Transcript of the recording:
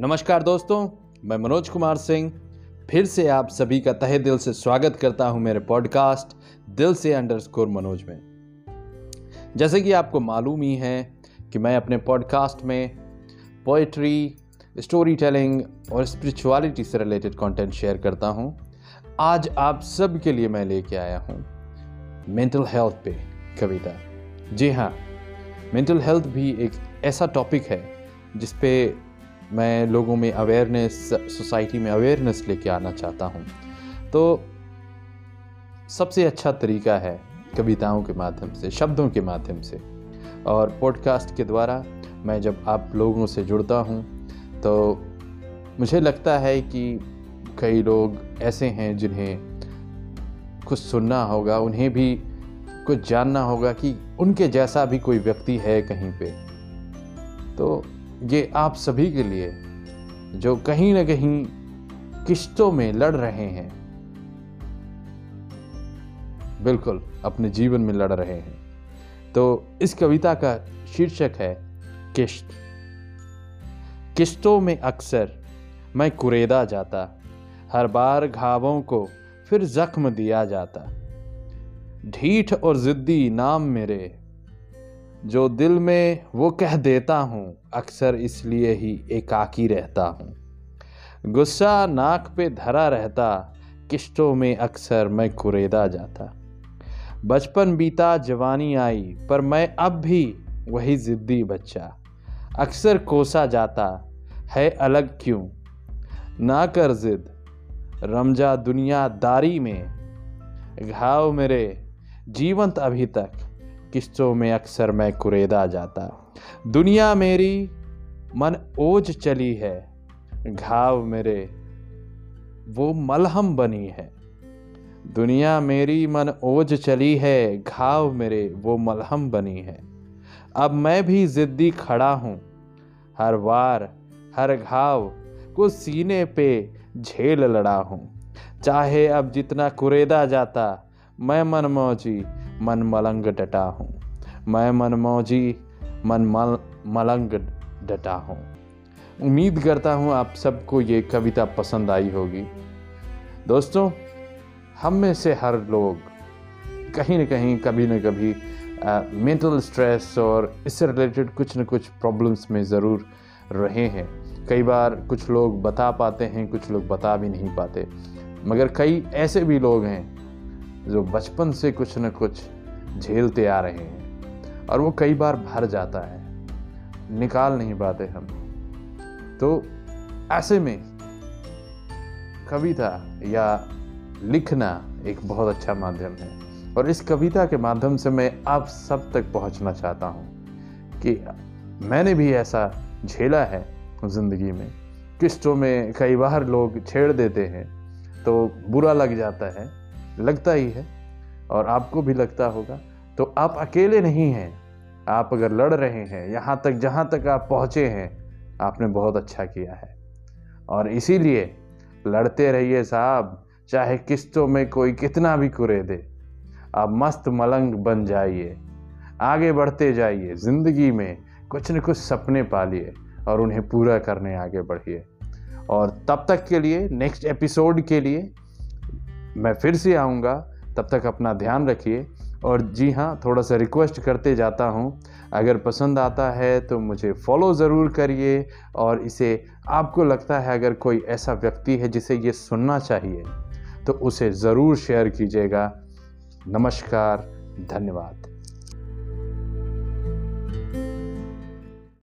नमस्कार दोस्तों, मैं मनोज कुमार सिंह। फिर से आप सभी का तहे दिल से स्वागत करता हूँ मेरे पॉडकास्ट दिल से अंडरस्कोर मनोज में। जैसे कि आपको मालूम ही है कि मैं अपने पॉडकास्ट में पोइट्री स्टोरी टेलिंग और स्पिरिचुअलिटी से रिलेटेड कंटेंट शेयर करता हूँ। आज आप सब के लिए मैं लेके आया हूँ मेंटल हेल्थ पे कविता। जी हाँ मेंटल हेल्थ भी एक ऐसा टॉपिक है जिस पे मैं लोगों में अवेयरनेस सोसाइटी में अवेयरनेस लेके आना चाहता हूँ। तो सबसे अच्छा तरीका है कविताओं के माध्यम से, शब्दों के माध्यम से। और पॉडकास्ट के द्वारा मैं जब आप लोगों से जुड़ता हूँ तो मुझे लगता है कि कई लोग ऐसे हैं जिन्हें कुछ सुनना होगा, उन्हें भी कुछ जानना होगा कि उनके जैसा भी कोई व्यक्ति है कहीं पे। तो ये आप सभी के लिए जो कहीं ना कहीं किश्तों में लड़ रहे हैं, बिल्कुल अपने जीवन में लड़ रहे हैं। तो इस कविता का शीर्षक है किश्त। किश्तों में अक्सर मैं कुरेदा जाता, हर बार घावों को फिर जख्म दिया जाता। ढीठ और जिद्दी नाम मेरे जो दिल में वो कह देता हूँ, अक्सर इसलिए ही एकाकी रहता हूँ। गुस्सा नाक पे धरा रहता, किश्तों में अक्सर मैं कुरेदा जाता। बचपन बीता, जवानी आई, पर मैं अब भी वही ज़िद्दी बच्चा। अक्सर कोसा जाता, है अलग क्यों? ना कर जिद, रमजा दुनियादारी में। घाव मेरे, जीवंत अभी तक। किस्तों में अक्सर मैं कुरेदा जाता। दुनिया मेरी, मन ओज चली है। घाव मेरे, वो मलहम बनी है। दुनिया मेरी, मन ओज चली है। घाव मेरे, वो मलहम बनी है। अब मैं भी ज़िद्दी खड़ा हूँ। हर वार, हर घाव को सीने पे झेल लड़ा हूँ। चाहे अब जितना कुरेदा जाता मैं मन मौजी मन मलंग डटा हूँ। मैं मन मौजी मन मल मलंग डटा हूँ। उम्मीद करता हूँ आप सबको ये कविता पसंद आई होगी। दोस्तों, हम में से हर लोग कहीं न कहीं, कभी न कभी मेंटल स्ट्रेस और इससे रिलेटेड कुछ न कुछ प्रॉब्लम्स में ज़रूर रहे हैं। कई बार कुछ लोग बता पाते हैं, कुछ लोग बता भी नहीं पाते। मगर कई ऐसे भी लोग हैं जो बचपन से कुछ न कुछ झेलते आ रहे हैं और वो कई बार भर जाता है। निकाल नहीं पाते हम। तो ऐसे में कविता या लिखना एक बहुत अच्छा माध्यम है। और इस कविता के माध्यम से मैं आप सब तक पहुँचना चाहता हूँ कि मैंने भी ऐसा झेला है ज़िंदगी में। किस्तों में कई बार लोग छेड़ देते हैं तो बुरा लग जाता है। लगता ही है और आपको भी लगता होगा। तो आप अकेले नहीं हैं। आप अगर लड़ रहे हैं, यहाँ तक, जहाँ तक आप पहुँचे हैं, आपने बहुत अच्छा किया है। और इसीलिए लड़ते रहिए साहब, चाहे किस्तों में कोई कितना भी कुरे दे। आप मस्त मलंग बन जाइए। आगे बढ़ते जाइए। ज़िंदगी में कुछ न कुछ सपने पालिए और उन्हें पूरा करने आगे बढ़िए। और तब तक के लिए नेक्स्ट एपिसोड के लिए मैं फिर से आऊँगा, तब तक अपना ध्यान रखिए। और जी हाँ थोड़ा सा रिक्वेस्ट करते जाता हूँ। अगर पसंद आता है तो मुझे फॉलो ज़रूर करिए और इसे आपको लगता है अगर कोई ऐसा व्यक्ति है जिसे ये सुनना चाहिए तो उसे ज़रूर शेयर कीजिएगा। नमस्कार, धन्यवाद।